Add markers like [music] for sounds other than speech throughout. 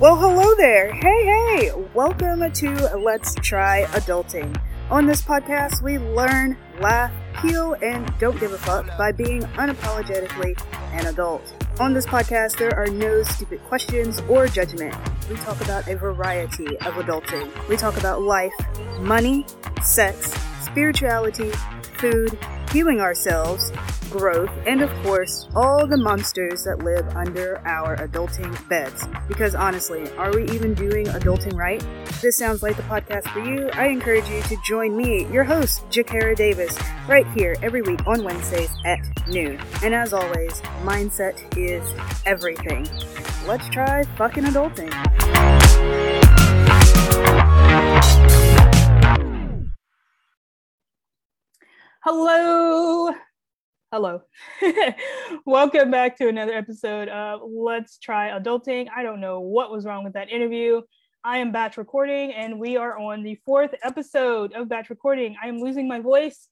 Well, hello there. Hey, hey. Welcome to Let's Try Adulting. On this podcast, we learn, laugh, heal, and don't give a fuck by being unapologetically an adult. On this podcast, there are no stupid questions or judgment. We talk about a variety of adulting. We talk about life, money, sex, spirituality, food, healing ourselves, growth, and of course, all the monsters that live under our adulting beds. Because honestly, are we even doing adulting right? This sounds like the podcast for you. I encourage you to join me, your host, Jakara Davis, right here every week on Wednesdays at noon. And as always, mindset is everything. Let's try fucking adulting. Hello, Hello. [laughs] Welcome back to another episode of Let's Try Adulting. I don't know what was wrong with that interview. I am batch recording and we are on the fourth episode of batch recording. I am losing my voice.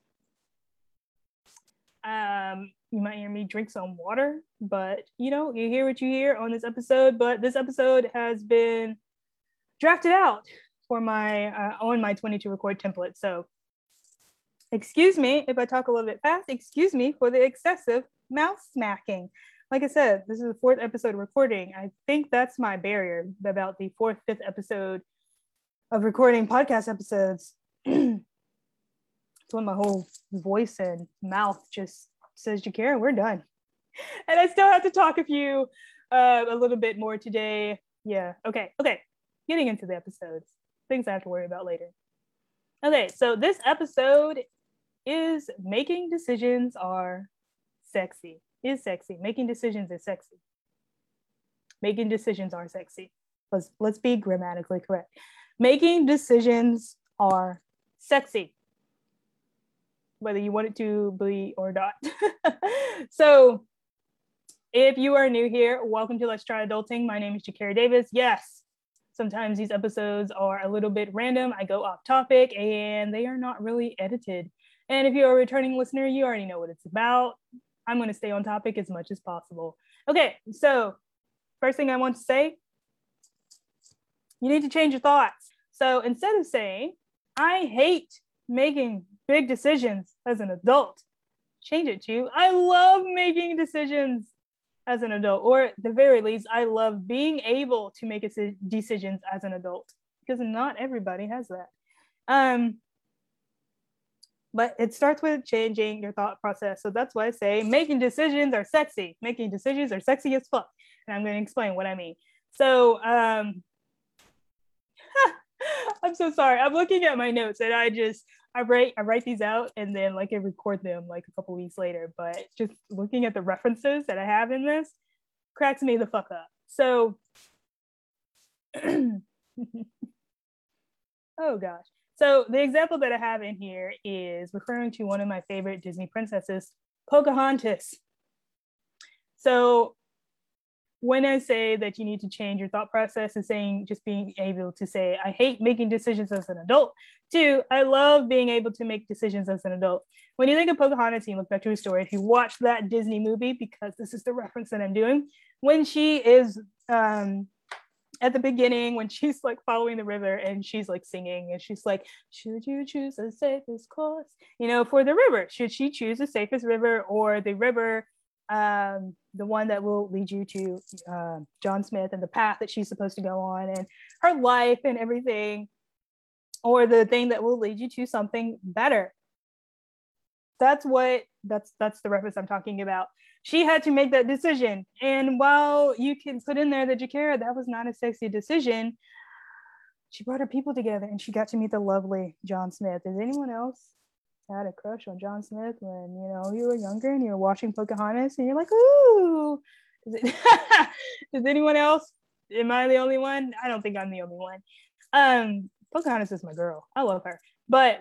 Um, you might hear me drink some water, but you know, you hear what you hear on this episode. But this episode has been drafted out for my uh, on my 22 record template. So Excuse me if I talk a little bit fast. Excuse me for the excessive mouth smacking. Like I said, this is the fourth episode recording. I think that's my barrier about the fourth, fifth episode of recording podcast episodes. [clears throat] it's when my whole voice and mouth just says, Jakara, we're done. [laughs] And I still have to talk a few, uh, a little bit more today. Yeah. Okay. Okay. Getting into the episodes, things I have to worry about later. Okay. So this episode is making decisions are sexy. Is sexy. Making decisions is sexy. Making decisions are sexy. Let's let's be grammatically correct. Making decisions are sexy. Whether you want it to be or not. [laughs] so if you are new here, welcome to Let's Try Adulting. My name is Jakara Davis. Yes, sometimes these episodes are a little bit random. I go off topic and they are not really edited. And if you're a returning listener, you already know what it's about. I'm going to stay on topic as much as possible. Okay, so first thing I want to say you need to change your thoughts. So instead of saying, I hate making big decisions as an adult, change it to, I love making decisions as an adult, or at the very least, I love being able to make decisions as an adult because not everybody has that. Um, but it starts with changing your thought process. So that's why I say making decisions are sexy. Making decisions are sexy as fuck. And I'm going to explain what I mean. So, um, [laughs] I'm so sorry. I'm looking at my notes and I just I write I write these out and then like I record them like a couple weeks later. But just looking at the references that I have in this cracks me the fuck up. So [clears throat] oh gosh. So the example that I have in here is referring to one of my favorite Disney princesses, Pocahontas. So when I say that you need to change your thought process and saying just being able to say, I hate making decisions as an adult, to I love being able to make decisions as an adult. When you think of Pocahontas, you look back to her story. If you watch that Disney movie, because this is the reference that I'm doing, when she is um, at the beginning when she's like following the river and she's like singing and she's like should you choose the safest course? You know for the river should she choose the safest river or the river um, the one that will lead you to uh, john smith and the path that she's supposed to go on and her life and everything or the thing that will lead you to something better that's what that's that's the reference i'm talking about she had to make that decision. And while you can put in there that Jakara, that was not a sexy decision, she brought her people together and she got to meet the lovely John Smith. Is anyone else had a crush on John Smith when you know you were younger and you were watching Pocahontas and you're like, ooh? Is, it [laughs] is anyone else? Am I the only one? I don't think I'm the only one. Um, Pocahontas is my girl. I love her. But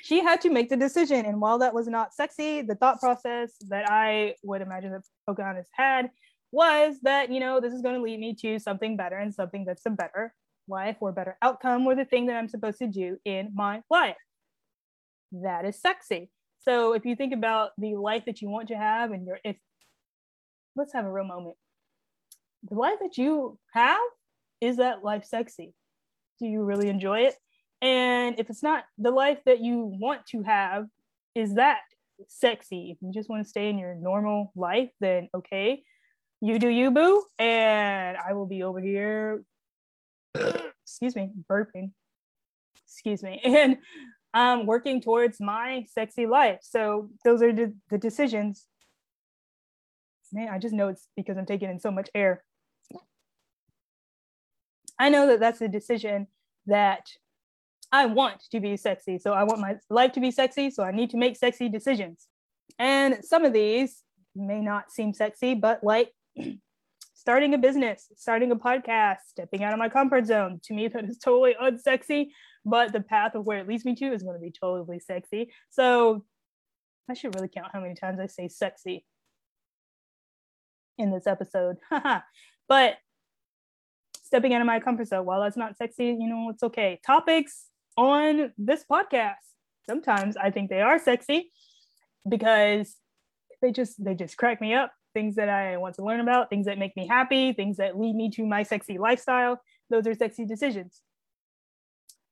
she had to make the decision. And while that was not sexy, the thought process that I would imagine that Pocahontas had was that, you know, this is going to lead me to something better and something that's a better life or better outcome or the thing that I'm supposed to do in my life. That is sexy. So if you think about the life that you want to have and your if let's have a real moment. The life that you have is that life sexy? Do you really enjoy it? And if it's not the life that you want to have, is that sexy? If you just want to stay in your normal life, then okay, you do you, boo. And I will be over here, [clears throat] excuse me, burping, excuse me, [laughs] and um, working towards my sexy life. So those are the, the decisions. Man, I just know it's because I'm taking in so much air. I know that that's a decision that I want to be sexy. So I want my life to be sexy. So I need to make sexy decisions. And some of these may not seem sexy, but like [clears throat] starting a business, starting a podcast, stepping out of my comfort zone, to me, that is totally unsexy. But the path of where it leads me to is going to be totally sexy. So I should really count how many times I say sexy in this episode. [laughs] but stepping out of my comfort zone, while that's not sexy, you know, it's okay. Topics on this podcast. Sometimes I think they are sexy because they just they just crack me up. Things that I want to learn about, things that make me happy, things that lead me to my sexy lifestyle. Those are sexy decisions.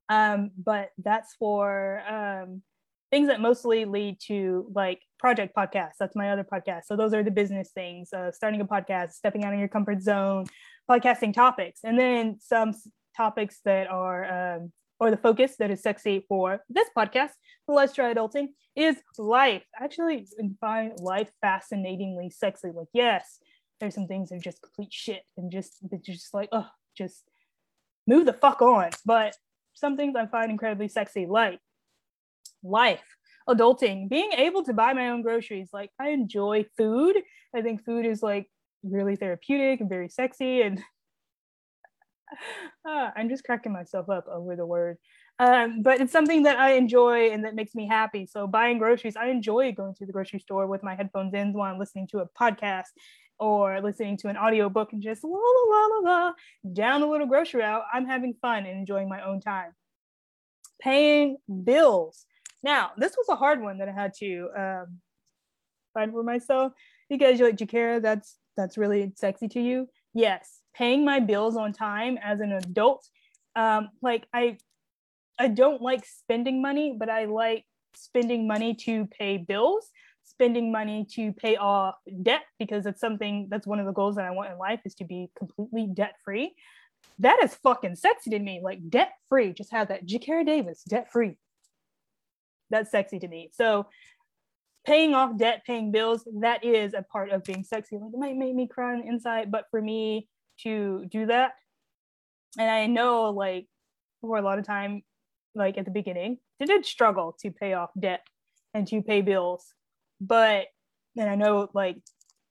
Um, but that's for um, things that mostly lead to like project podcasts. That's my other podcast. So those are the business things: uh, starting a podcast, stepping out of your comfort zone, podcasting topics, and then some topics that are um, or the focus that is sexy for this podcast, Let's Try Adulting, is life. Actually find life fascinatingly sexy. Like, yes, there's some things that are just complete shit and just just like, oh, just move the fuck on. But some things I find incredibly sexy, like life, adulting, being able to buy my own groceries. Like, I enjoy food. I think food is like really therapeutic and very sexy and ah, I'm just cracking myself up over the word. Um, but it's something that I enjoy and that makes me happy. So buying groceries, I enjoy going to the grocery store with my headphones in while I'm listening to a podcast or listening to an audiobook and just la la la la la down the little grocery aisle. I'm having fun and enjoying my own time. Paying bills. Now, this was a hard one that I had to um, find for myself because you're like, Jakara, that's that's really sexy to you. Yes, paying my bills on time as an adult. Um, like i i don't like spending money but i like spending money to pay bills spending money to pay off debt because it's something that's one of the goals that i want in life is to be completely debt free that is fucking sexy to me. Like debt free just have that Jakara Davis debt free that's sexy to me. So paying off debt paying bills that is a part of being sexy. Like it might make me cry on the inside but for me to do that. And I know like for a lot of time, like at the beginning, I did struggle to pay off debt and to pay bills. But then I know like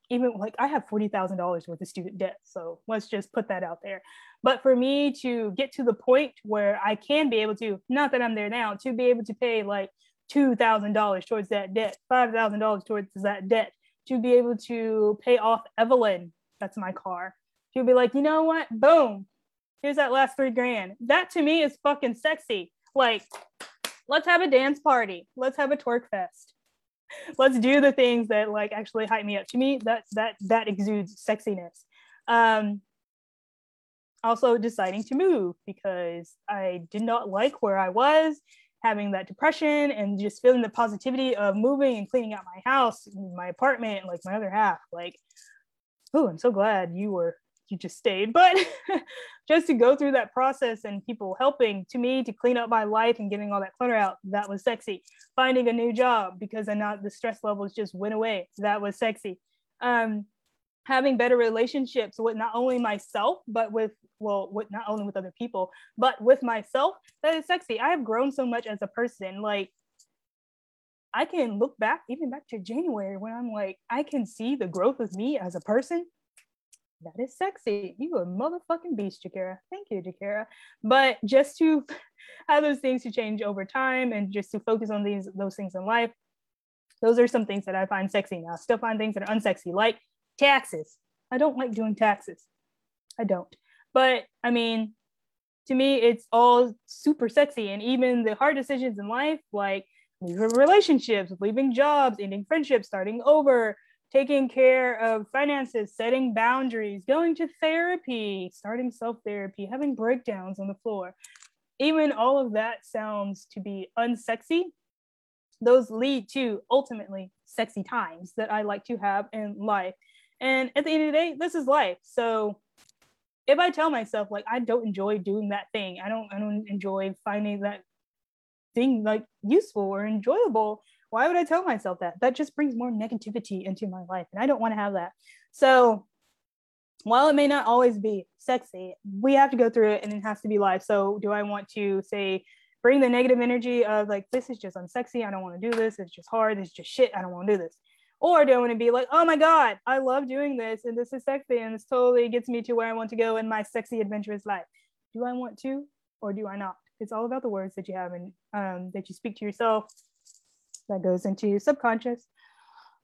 even like I have forty thousand dollars worth of student debt. So let's just put that out there. But for me to get to the point where I can be able to, not that I'm there now, to be able to pay like two thousand dollars towards that debt, five thousand dollars towards that debt, to be able to pay off Evelyn, that's my car, she'll be like, you know what? Boom. Here's that last three grand. That to me is fucking sexy. Like, let's have a dance party. Let's have a twerk fest. [laughs] Let's do the things that like actually hype me up. To me, that that that exudes sexiness. Um, also deciding to move because I did not like where I was, having that depression and just feeling the positivity of moving and cleaning out my house, my apartment, like my other half. Like, oh, I'm so glad you were you just stayed. But [laughs] just to go through that process and people helping to me to clean up my life and getting all that clutter out that was sexy. Finding a new job because i not the stress levels just went away. That was sexy. Um, having better relationships with not only myself but with well with not only with other people but with myself that is sexy. I have grown so much as a person. Like i can look back even back to january when i'm like i can see the growth of me as a person that is sexy. You a motherfucking beast, Jakara. Thank you, Jakara. But just to [laughs] have those things to change over time and just to focus on these those things in life, those are some things that I find sexy now. Still find things that are unsexy, like taxes. I don't like doing taxes. I don't. But I mean, to me, it's all super sexy. And even the hard decisions in life, like leaving relationships, leaving jobs, ending friendships, starting over, taking care of finances, setting boundaries, going to therapy, starting self therapy, having breakdowns on the floor. Even all of that sounds to be unsexy. Those lead to ultimately sexy times that I like to have in life. And at the end of the day, this is life. So if I tell myself like I don't enjoy doing that thing, I don't I don't enjoy finding that thing like useful or enjoyable, why would I tell myself that? That just brings more negativity into my life. And I don't want to have that. So while it may not always be sexy, we have to go through it and it has to be live. So do I want to say, bring the negative energy of like, this is just unsexy. I don't want to do this. It's just hard. It's just shit. I don't want to do this. Or do I want to be like, oh my God, I love doing this and this is sexy and this totally gets me to where I want to go in my sexy adventurous life. Do I want to or do I not? It's all about the words that you have and um, that you speak to yourself that goes into subconscious,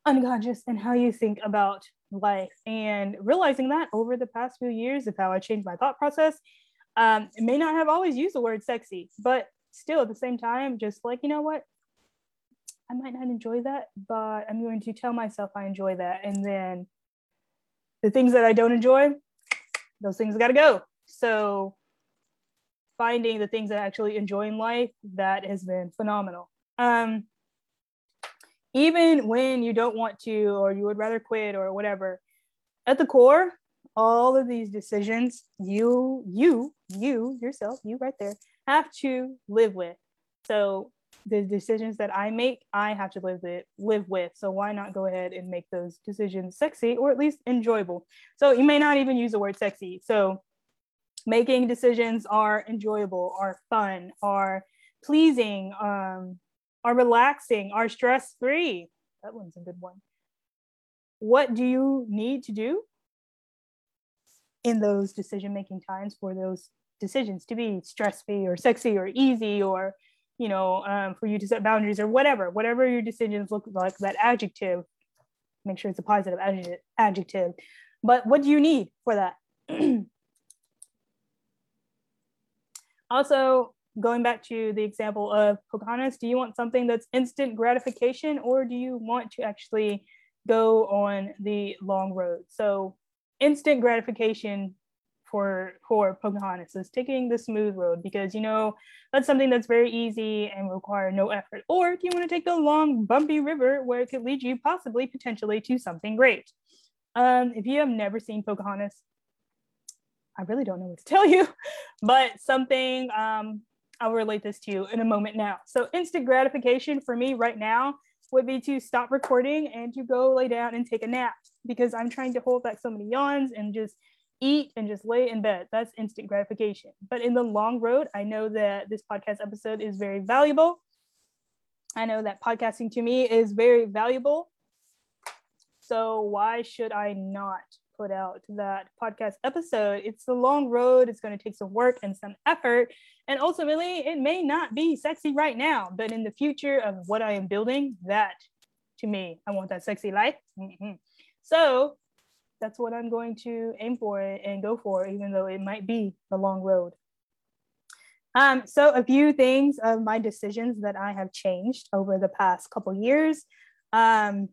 unconscious, and how you think about life. And realizing that over the past few years of how I changed my thought process, um, it may not have always used the word sexy, but still at the same time, just like, you know what? I might not enjoy that, but I'm going to tell myself I enjoy that. And then the things that I don't enjoy, those things got to go. So finding the things that I actually enjoy in life, that has been phenomenal. Um, even when you don't want to or you would rather quit or whatever at the core all of these decisions you you you yourself you right there have to live with. So the decisions that i make i have to live with live with. So why not go ahead and make those decisions sexy or at least enjoyable? So you may not even use the word sexy. So making decisions are enjoyable are fun are pleasing um, are relaxing, are stress free. That one's a good one. What do you need to do in those decision making times for those decisions to be stress free or sexy or easy or you know um, for you to set boundaries or whatever whatever your decisions look like that adjective make sure it's a positive adjective but what do you need for that [clears throat] also going back to the example of Pocahontas, do you want something that's instant gratification or do you want to actually go on the long road? So instant gratification for for Pocahontas is taking the smooth road because you know that's something that's very easy and require no effort. Or do you want to take the long bumpy river where it could lead you possibly potentially to something great? Um, if you have never seen Pocahontas, I really don't know what to tell you, [laughs] but something um, I'll relate this to you in a moment now. So instant gratification for me right now would be to stop recording and to go lay down and take a nap because I'm trying to hold back so many yawns and just eat and just lay in bed. That's instant gratification. But in the long road, I know that this podcast episode is very valuable. I know that podcasting to me is very valuable. So why should I not put out that podcast episode. It's a long road. It's going to take some work and some effort. And ultimately, it may not be sexy right now, but in the future of what I am building, that to me, I want that sexy life. Mm-hmm. So that's what I'm going to aim for and go for, even though it might be a long road. Um, so a few things of my decisions that I have changed over the past couple years. Um,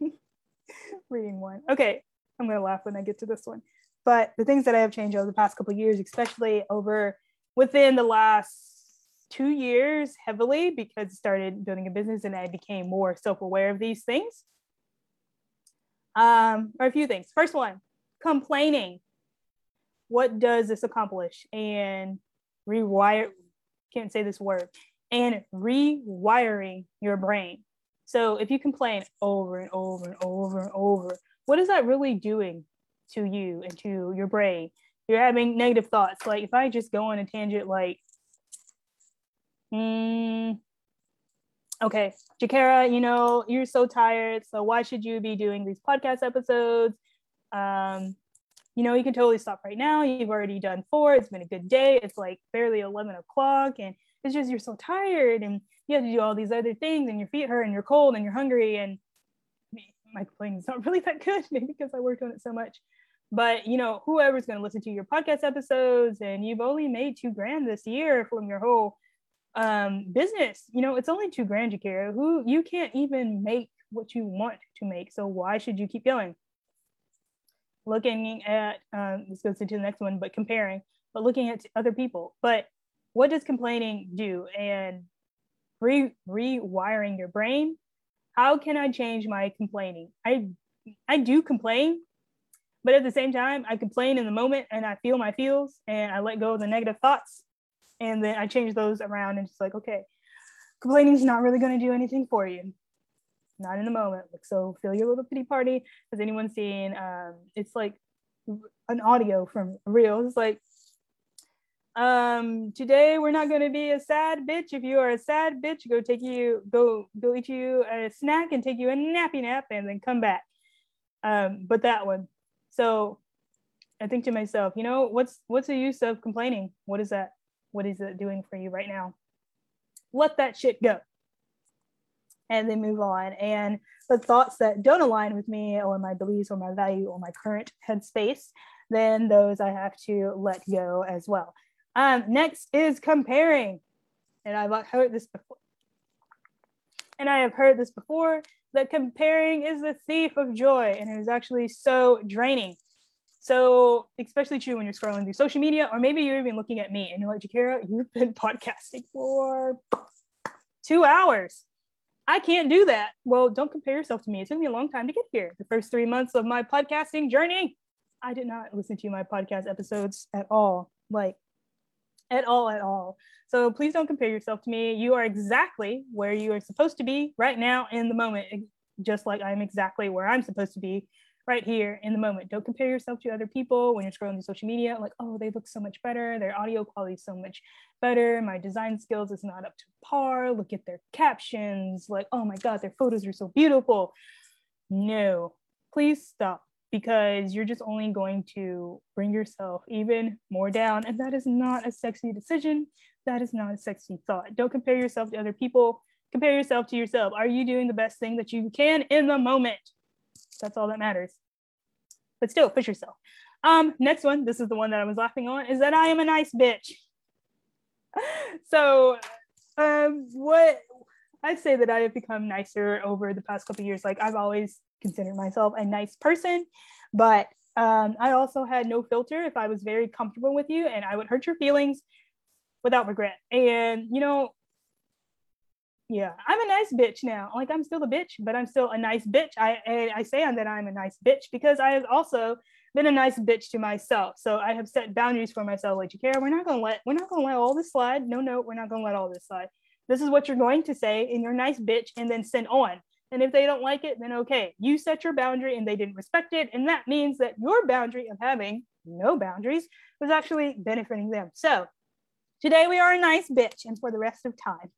[laughs] reading one. Okay, I'm going to laugh when I get to this one. But the things that I have changed over the past couple years, especially over within the last two years heavily because I started building a business and I became more self-aware of these things. Um, or a few things. First one, complaining. What does this accomplish? And rewire, can't say this word, and rewiring your brain. So if you complain over and over and over and over, what is that really doing to you and to your brain? You're having negative thoughts. Like if I just go on a tangent, like, mm, okay, Jakara, you know, you're so tired. So why should you be doing these podcast episodes? Um, you know, you can totally stop right now. You've already done four. It's been a good day. It's like barely 11 o'clock. And it's just you're so tired and you have to do all these other things and your feet hurt and you're cold and you're hungry and my playing is not really that good, [laughs] maybe because I worked on it so much. But you know, whoever's going to listen to your podcast episodes, and you've only made two grand this year from your whole um, business, you know, it's only two grand, Jakara. Who you can't even make what you want to make. So why should you keep going? Looking at um, this goes into the next one, but comparing, but looking at other people. But what does complaining do? And re rewiring your brain. How can I change my complaining? I I do complain, but at the same time, I complain in the moment and I feel my feels and I let go of the negative thoughts. And then I change those around and just like, okay, complaining is not really going to do anything for you. Not in the moment. Like, so feel your little pity party. Has anyone seen? Um, it's like an audio from real. It's like, um, today we're not going to be a sad bitch. If you are a sad bitch, go take you, go, go eat you a snack and take you a nappy nap and then come back. Um, but that one. So I think to myself, you know, what's what's the use of complaining? What is that? What is it doing for you right now? let that shit go and then move on. And the thoughts that don't align with me or my beliefs or my value or my current headspace, then those I have to let go as well. Um, next is comparing. And I've heard this before. And I have heard this before that comparing is the thief of joy. And it is actually so draining. So, especially true when you're scrolling through social media, or maybe you're even looking at me and you're like, Jakara, you've [laughs] been podcasting for two hours. I can't do that. Well, don't compare yourself to me. It took me a long time to get here. The first three months of my podcasting journey, I did not listen to my podcast episodes at all. Like, at all, at all. So please don't compare yourself to me. You are exactly where you are supposed to be right now in the moment, just like I'm exactly where I'm supposed to be right here in the moment. Don't compare yourself to other people when you're scrolling through social media, like, oh, they look so much better. Their audio quality is so much better. My design skills is not up to par. Look at their captions. Like, oh my God, their photos are so beautiful. No, please stop because you're just only going to bring yourself even more down. And that is not a sexy decision. That is not a sexy thought. Don't compare yourself to other people. Compare yourself to yourself. Are you doing the best thing that you can in the moment? That's all that matters. But still, push yourself. Um, next one, this is the one that I was laughing on, is that I am a nice bitch. [laughs] so um what I'd say that I have become nicer over the past couple years. Like I've always considered myself a nice person, but um, I also had no filter if I was very comfortable with you and I would hurt your feelings without regret. And you know, yeah, I'm a nice bitch now. Like I'm still a bitch, but I'm still a nice bitch. I I say that I'm a nice bitch because I have also been a nice bitch to myself. So I have set boundaries for myself. Like, you care, we're not gonna let we're not gonna let all this slide. No, no, we're not gonna let all this slide. This is what you're going to say in your nice bitch, and then send on. And if they don't like it, then okay, you set your boundary and they didn't respect it, and that means that your boundary of having no boundaries was actually benefiting them. So today we are a nice bitch, and for the rest of time.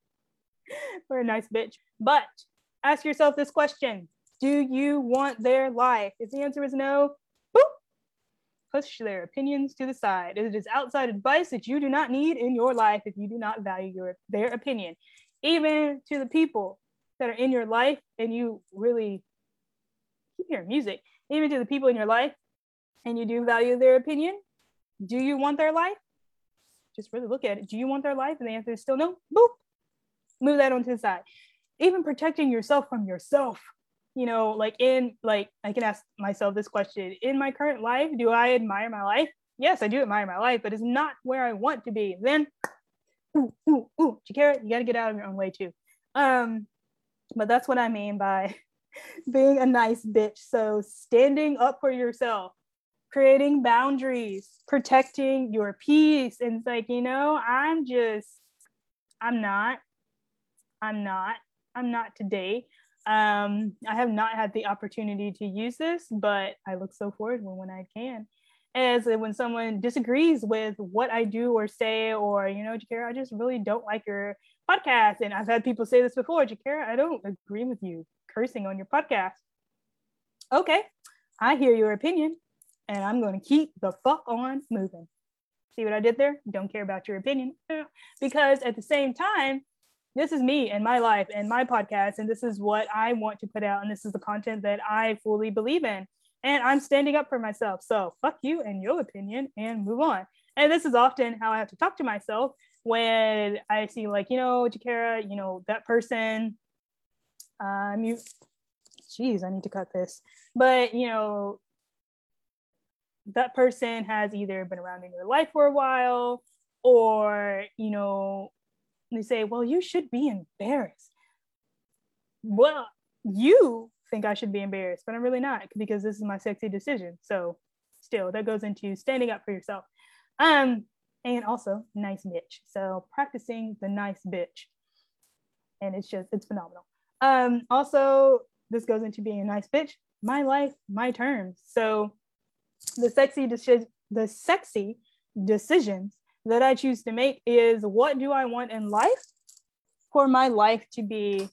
[laughs] We're a nice bitch. But ask yourself this question Do you want their life? If the answer is no, boop, push their opinions to the side. It is outside advice that you do not need in your life if you do not value your, their opinion. Even to the people that are in your life and you really hearing music, even to the people in your life and you do value their opinion, do you want their life? Just really look at it. Do you want their life? And the answer is still no. Boop, move that onto the side even protecting yourself from yourself you know like in like i can ask myself this question in my current life do i admire my life yes i do admire my life but it's not where i want to be then ooh ooh ooh you got to get out of your own way too um but that's what i mean by [laughs] being a nice bitch so standing up for yourself creating boundaries protecting your peace and it's like you know i'm just i'm not I'm not. I'm not today. Um, I have not had the opportunity to use this, but I look so forward when, when I can. As when someone disagrees with what I do or say, or you know, Jakara, I just really don't like your podcast. And I've had people say this before, Jakara, I don't agree with you cursing on your podcast. Okay, I hear your opinion, and I'm going to keep the fuck on moving. See what I did there? Don't care about your opinion. [laughs] Because at the same time, this is me and my life and my podcast and this is what i want to put out and this is the content that i fully believe in and i'm standing up for myself so fuck you and your opinion and move on and this is often how i have to talk to myself when i see like you know jakara you know that person um you geez, I need to cut this. But you know, that person has either been around in your life for a while, or you know, they say, well, you should be embarrassed. Well, you think I should be embarrassed, but I'm really not because this is my sexy decision. So still that goes into standing up for yourself. Um, and also nice bitch. So practicing the nice bitch. And it's just, it's phenomenal. Um, also, this goes into being a nice bitch. My life, my terms. So the sexy decision, the sexy decisions that I choose to make is what do I want in life for my life to be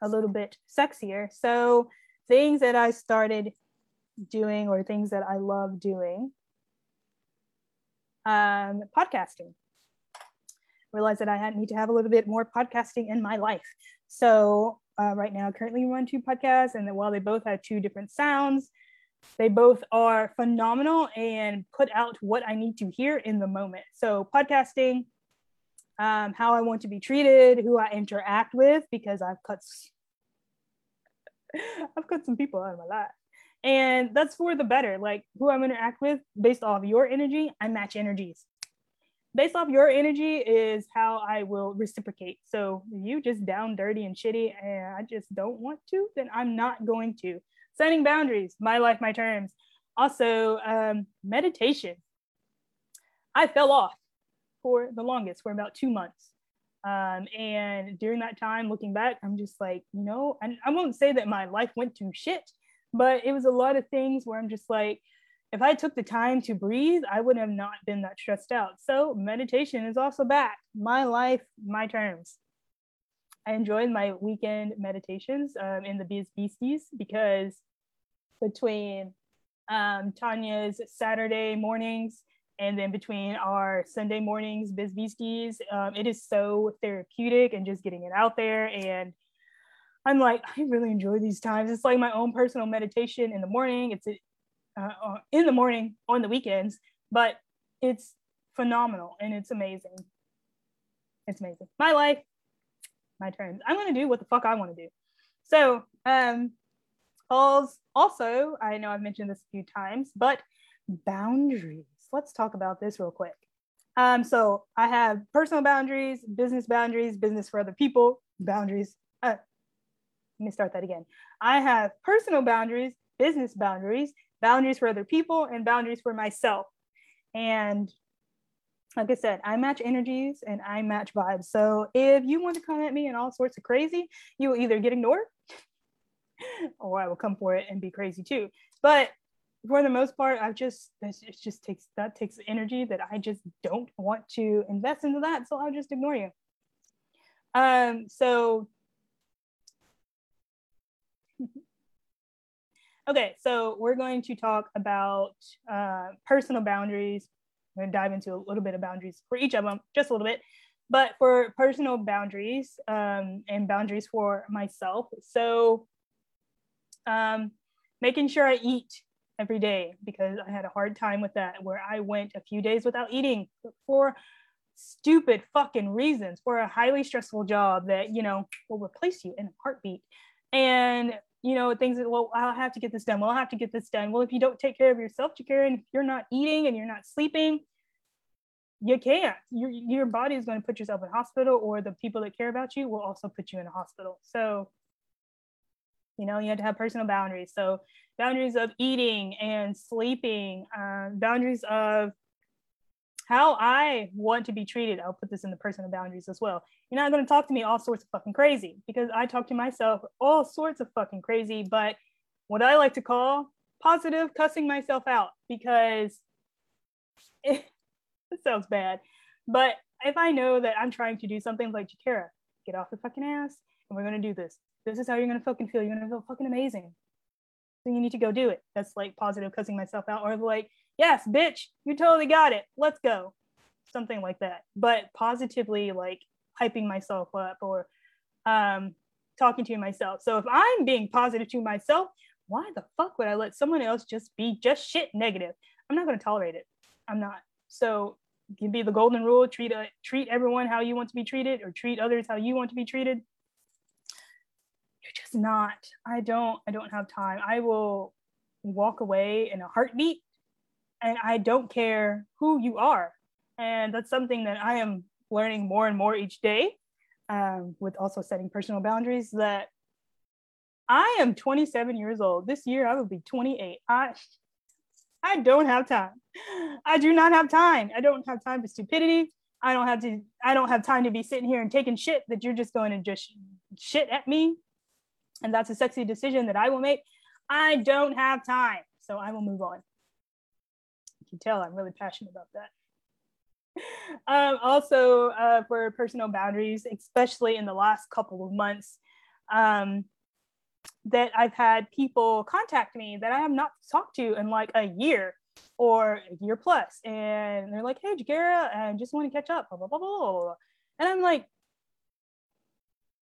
a little bit sexier. So things that I started doing or things that I love doing. Um, podcasting. Realized that I had need to have a little bit more podcasting in my life. So uh, right now, currently run two podcasts, and while they both have two different sounds, they both are phenomenal and put out what I need to hear in the moment. So podcasting, um, how I want to be treated, who I interact with, because I've cut [laughs] I've cut some people out of my life. And that's for the better. Like who I'm interact with based off your energy, I match energies. Based off your energy is how I will reciprocate. So you just down dirty and shitty and I just don't want to, then I'm not going to. Setting boundaries, my life, my terms. Also, um, meditation. I fell off for the longest, for about two months. Um, and during that time, looking back, I'm just like, you know, and I won't say that my life went to shit, but it was a lot of things where I'm just like, if I took the time to breathe, I would have not been that stressed out. So meditation is also back. My life, my terms. I enjoyed my weekend meditations um, in the Biz Beasties because between um, Tanya's Saturday mornings and then between our Sunday mornings, Biz Beasties, um, it is so therapeutic and just getting it out there. And I'm like, I really enjoy these times. It's like my own personal meditation in the morning. It's uh, uh, in the morning on the weekends, but it's phenomenal and it's amazing. It's amazing. My life, my turns. I'm gonna do what the fuck I want to do. So, um, also, I know I've mentioned this a few times, but boundaries let's talk about this real quick. Um, so I have personal boundaries, business boundaries, business for other people, boundaries. Uh, let me start that again. I have personal boundaries, business boundaries, boundaries for other people, and boundaries for myself. And like I said, I match energies and I match vibes. So if you want to come at me and all sorts of crazy, you will either get ignored [laughs] or I will come for it and be crazy too. But for the most part, I've just it just takes that takes energy that I just don't want to invest into that, so I'll just ignore you. Um, so [laughs] okay, so we're going to talk about uh, personal boundaries. I'm to dive into a little bit of boundaries for each of them, just a little bit. But for personal boundaries um, and boundaries for myself, so um, making sure I eat every day because I had a hard time with that, where I went a few days without eating for stupid fucking reasons for a highly stressful job that, you know, will replace you in a heartbeat. And, you know, things that, well, I'll have to get this done. Well, I'll have to get this done. Well, if you don't take care of yourself, and if you're not eating and you're not sleeping, you can't. Your, your body is going to put yourself in hospital, or the people that care about you will also put you in a hospital. So, you know, you have to have personal boundaries. So boundaries of eating and sleeping, uh, boundaries of how I want to be treated. I'll put this in the personal boundaries as well. You're not going to talk to me all sorts of fucking crazy because I talk to myself all sorts of fucking crazy, but what I like to call positive cussing myself out because it, [laughs] it sounds bad. But if I know that I'm trying to do something like Jakara, get off the fucking ass and we're going to do this. This is how you're to fucking feel. You're to feel fucking amazing so you need to go do it. That's like positive cussing myself out, or like, yes, bitch, you totally got it. Let's go. Something like that. But positively like hyping myself up or um, talking to myself. So if I'm being positive to myself, why the fuck would I let someone else just be just shit negative? I'm not to tolerate it. I'm not. So can be the golden rule: treat a, treat everyone how you want to be treated, or treat others how you want to be treated just not. I don't, I don't have time. I will walk away in a heartbeat and I don't care who you are. And that's something that I am learning more and more each day um, with also setting personal boundaries that I am 27 years old. This year I will be 28. I I don't have time. I do not have time. I don't have time for stupidity. I don't have to I don't have time to be sitting here and taking shit that you're just going to just shit at me. And that's a sexy decision that I will make. I don't have time. So I will move on. You can tell I'm really passionate about that. [laughs] Um, also, uh, for personal boundaries, especially in the last couple of months, um, that I've had people contact me that I have not talked to in like a year or a year plus, and they're like, "Hey, Jakara, I just want to catch up." Blah blah blah blah blah. And I'm like,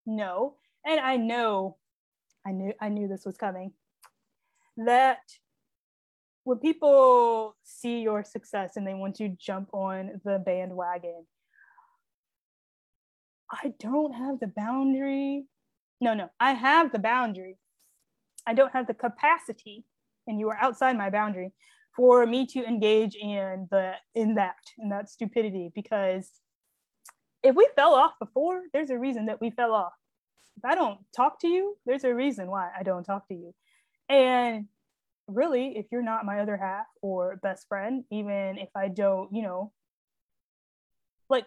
"No," and I know, I knew, I knew this was coming. That when people see your success and they want to jump on the bandwagon, I don't have the boundary. No, no, I have the boundary. I don't have the capacity, and you are outside my boundary for me to engage in the in that in that stupidity because if we fell off before, there's a reason that we fell off. If I don't talk to you, there's a reason why I don't talk to you. And really, if you're not my other half or best friend, even if I don't, you know, like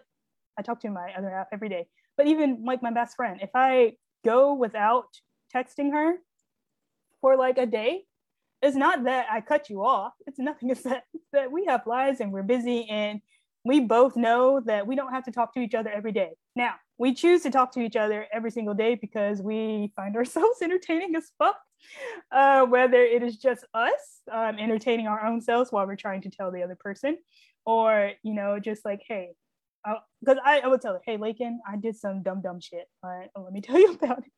I talk to my other half every day, but even like my best friend, if I go without texting her for like a day, it's not that I cut you off. It's nothing. It's that, it's that we have lives and we're busy and we both know that we don't have to talk to each other every day. Now, we choose to talk to each other every single day because we find [laughs] ourselves entertaining as fuck. Uh, whether it is just us um, entertaining our own selves while we're trying to tell the other person, or you know, just like, hey, because I, I would tell her, hey, Lakin, I did some dumb dumb shit. But [laughs] let me tell you about it.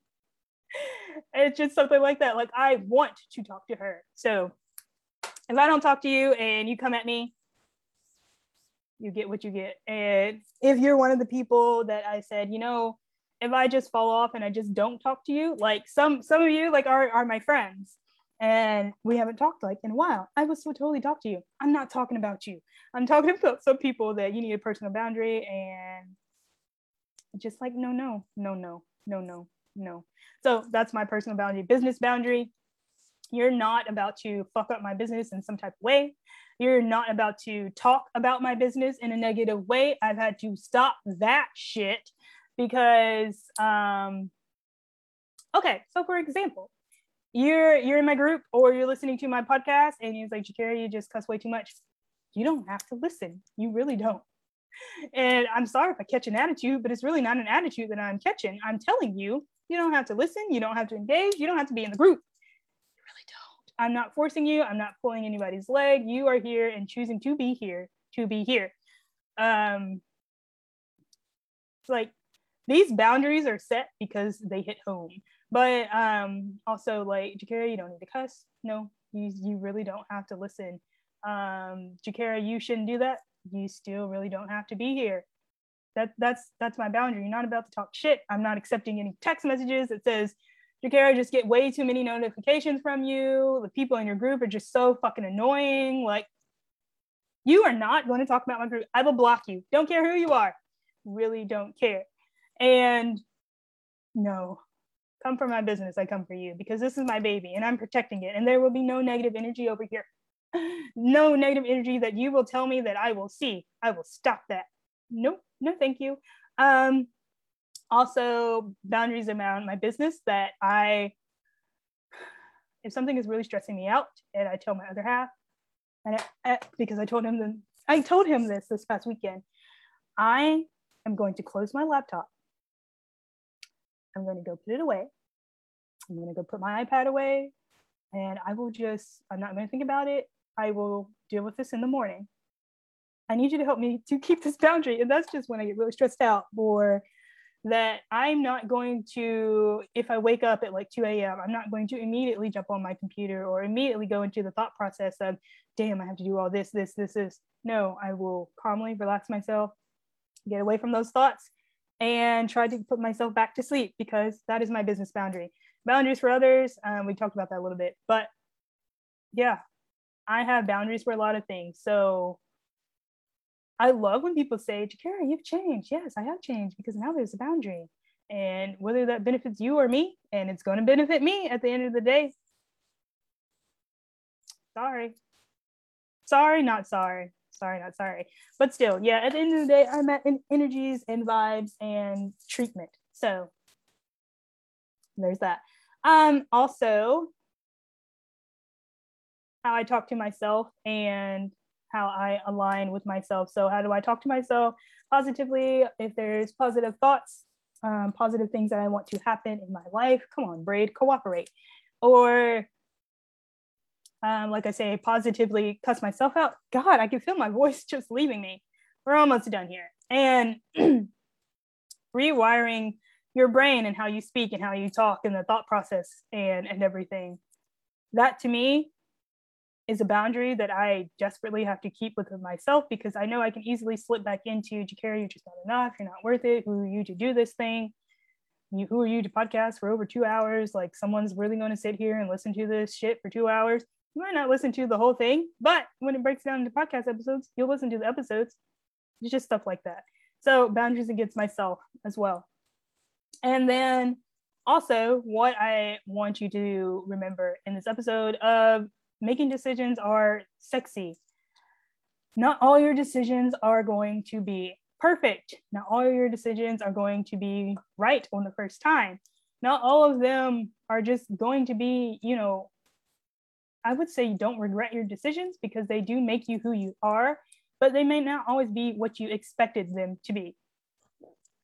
[laughs] it's just something like that. Like I want to talk to her. So if I don't talk to you and you come at me, you get what you get. And if you're one of the people that I said, you know, if I just fall off and I just don't talk to you, like some some of you like are are my friends and we haven't talked like in a while. I will still totally talk to you. I'm not talking about you. I'm talking [laughs] about some people that you need a personal boundary and just like no no no no no no no. So that's my personal boundary. Business boundary. You're not about to fuck up my business in some type of way. You're not about to talk about my business in a negative way. I've had to stop that shit because um okay, so for example, you're you're in my group or you're listening to my podcast and you're like, Jakara, you just cuss way too much. You don't have to listen. You really don't. And I'm sorry if I catch an attitude, but it's really not an attitude that I'm catching. I'm telling you, you don't have to listen. You don't have to engage. You don't have to be in the group. I'm not forcing you. I'm not pulling anybody's leg. You are here and choosing to be here to be here. Um, it's like these boundaries are set because they hit home. But um, also like Jakara, you don't need to cuss. No, you you really don't have to listen. Um, Jakara, you shouldn't do that. You still really don't have to be here. That that's that's my boundary. You're not about to talk shit. I'm not accepting any text messages that says, Jakara, just get way too many notifications from you. The people in your group are just so fucking annoying. Like, you are not going to talk about my group. I will block you. Don't care who you are. Really don't care. And no, come for my business. I come for you because this is my baby and I'm protecting it. And there will be no negative energy over here. [laughs] No negative energy that you will tell me that I will see. I will stop that. Nope, no, thank you. Um, also, boundaries around my business that I, if something is really stressing me out, and I tell my other half, and I, I, because I told him the, I told him this this past weekend, I am going to close my laptop I'm going to go put it away. I'm going to go put my iPad away and I will just, I'm not going to think about it. I will deal with this in the morning. I need you to help me to keep this boundary. And that's just when I get really stressed out or that I'm not going to, if I wake up at like 2 a.m., I'm not going to immediately jump on my computer or immediately go into the thought process of, damn, I have to do all this, this, this, this. No, I will calmly relax myself, get away from those thoughts, and try to put myself back to sleep because that is my business boundary. boundaries for others. Um, we talked about that a little bit, but yeah, I have boundaries for a lot of things. So I love when people say, Jakara, you've changed. Yes, I have changed because now there's a boundary. And whether that benefits you or me, and it's going to benefit me at the end of the day. Sorry. Sorry, not sorry. Sorry, not sorry. But still, yeah, at the end of the day, I'm at energies and vibes and treatment. So there's that. Um, also, how I talk to myself and how I align with myself. So, how do I talk to myself positively? If there's positive thoughts, um, positive things that I want to happen in my life, come on, braid, cooperate. Or, um, like I say, positively cuss myself out. God, I can feel my [laughs] voice just leaving me. We're almost done here. And [clears throat] rewiring your brain and how you speak and how you talk and the thought process and and everything that to me is a boundary that I desperately have to keep with myself because I know I can easily slip back into Jakara, you're just not enough, you're not worth it. Who are you to do this thing? You, who are you to podcast for over two hours? Like someone's really going to sit here and listen to this shit for two hours. You might not listen to the whole thing, but when it breaks down into podcast episodes, you'll listen to the episodes. It's just stuff like that. So boundaries against myself as well. And then also what I want you to remember in this episode of making decisions are sexy. Not all your decisions are going to be perfect. Not all your decisions are going to be right on the first time. Not all of them are just going to be, you know, I would say you don't regret your decisions because they do make you who you are, but they may not always be what you expected them to be.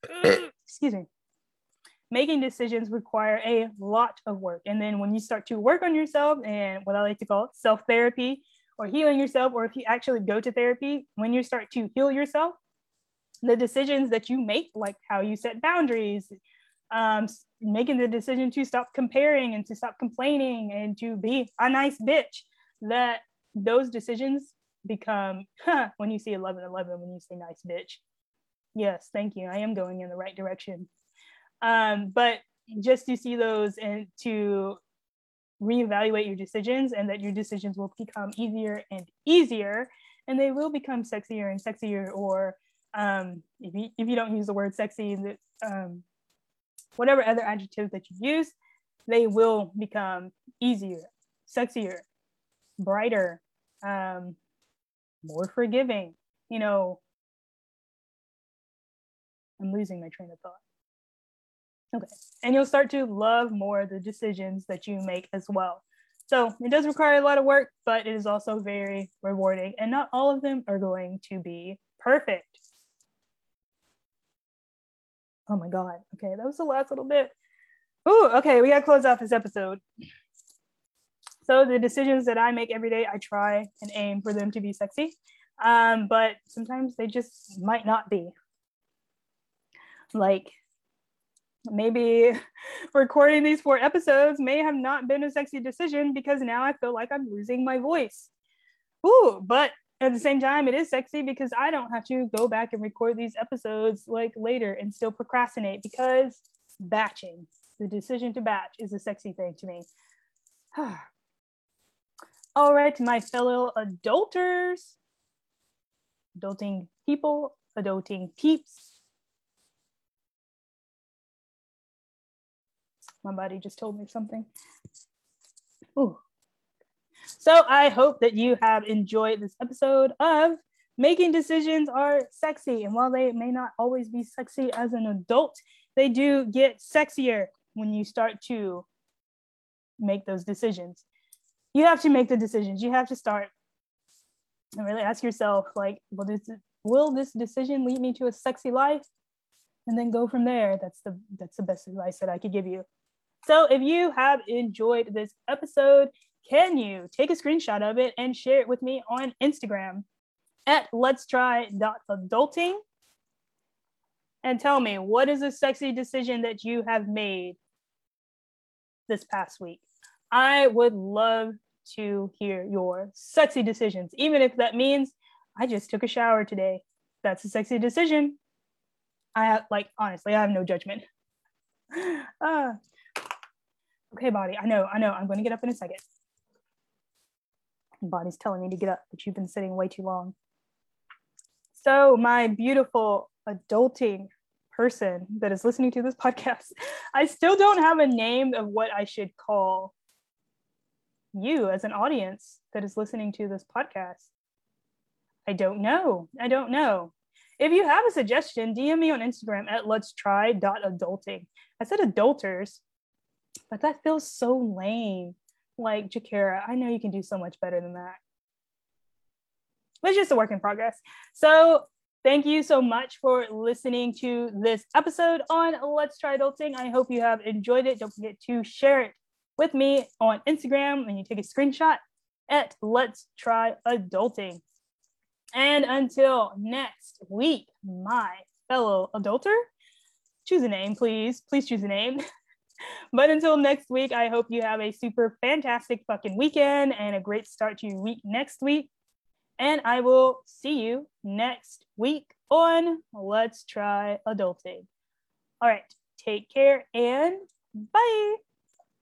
[clears throat] Excuse me making decisions require a lot of work. And then when you start to work on yourself and what I like to call self therapy or healing yourself, or if you actually go to therapy, when you start to heal yourself, the decisions that you make, like how you set boundaries, um, making the decision to stop comparing and to stop complaining and to be a nice bitch, that those decisions become huh, when you see 11 11 when you say nice bitch. Yes, thank you. I am going in the right direction. Um, but just to see those and to reevaluate your decisions and that your decisions will become easier and easier and they will become sexier and sexier or um, if, you, if you don't use the word sexy um, whatever other adjective that you use they will become easier sexier brighter um, more forgiving you know. I'm losing my train of thought Okay. And you'll start to love more the decisions that you make as well. So it does require a lot of work, but it is also very rewarding. And not all of them are going to be perfect. Oh my God. Okay, that was the last little bit. Oh, okay, we gotta close out this episode. So the decisions that I make every day, I try and aim for them to be sexy. Um, but sometimes they just might not be. Like maybe [laughs] recording these four episodes may have not been a sexy decision because now I feel like I'm losing my voice. Ooh, but at the same time, it is sexy because I don't have to go back and record these episodes like later and still procrastinate because batching, the decision to batch is a sexy thing to me. [sighs] All right, my fellow adulters, adulting people, adulting peeps, My body just told me something. Ooh. So I hope that you have enjoyed this episode of Making Decisions Are Sexy. And while they may not always be sexy as an adult, they do get sexier when you start to make those decisions. You have to make the decisions. You have to start and really ask yourself, like, will this, will this decision lead me to a sexy life? And then go from there. That's the that's the best advice that I could give you. So if you have enjoyed this episode, can you take a screenshot of it and share it with me on Instagram at let's try adulting and tell me what is a sexy decision that you have made this past week. I would love to hear your sexy decisions, even if that means I just took a shower today. That's a sexy decision. I have, like, honestly, I have no judgment. uh, [laughs] Okay, body. I know, I know. I'm going to get up in a second. Body's telling me to get up, but you've been sitting way too long. So, my beautiful adulting person that is listening to this podcast, I still don't have a name of what I should call you as an audience that is listening to this podcast. I don't know. I don't know. If you have a suggestion, DM me on Instagram at let's try adulting. I said adulters, but that feels so lame. Like Jakara, I know you can do so much better than that. But it's just a work in progress. So thank you so much for listening to this episode on Let's Try Adulting. I hope you have enjoyed it. Don't forget to share it with me on Instagram and you take a screenshot at Let's Try Adulting. And until next week, my fellow adulter, choose a name, please. Please choose a name. [laughs] [laughs] but until next week, I hope you have a super fantastic fucking weekend and a great start to your week next week. And I will see you next week on Let's Try Adulting. All right, take care and bye.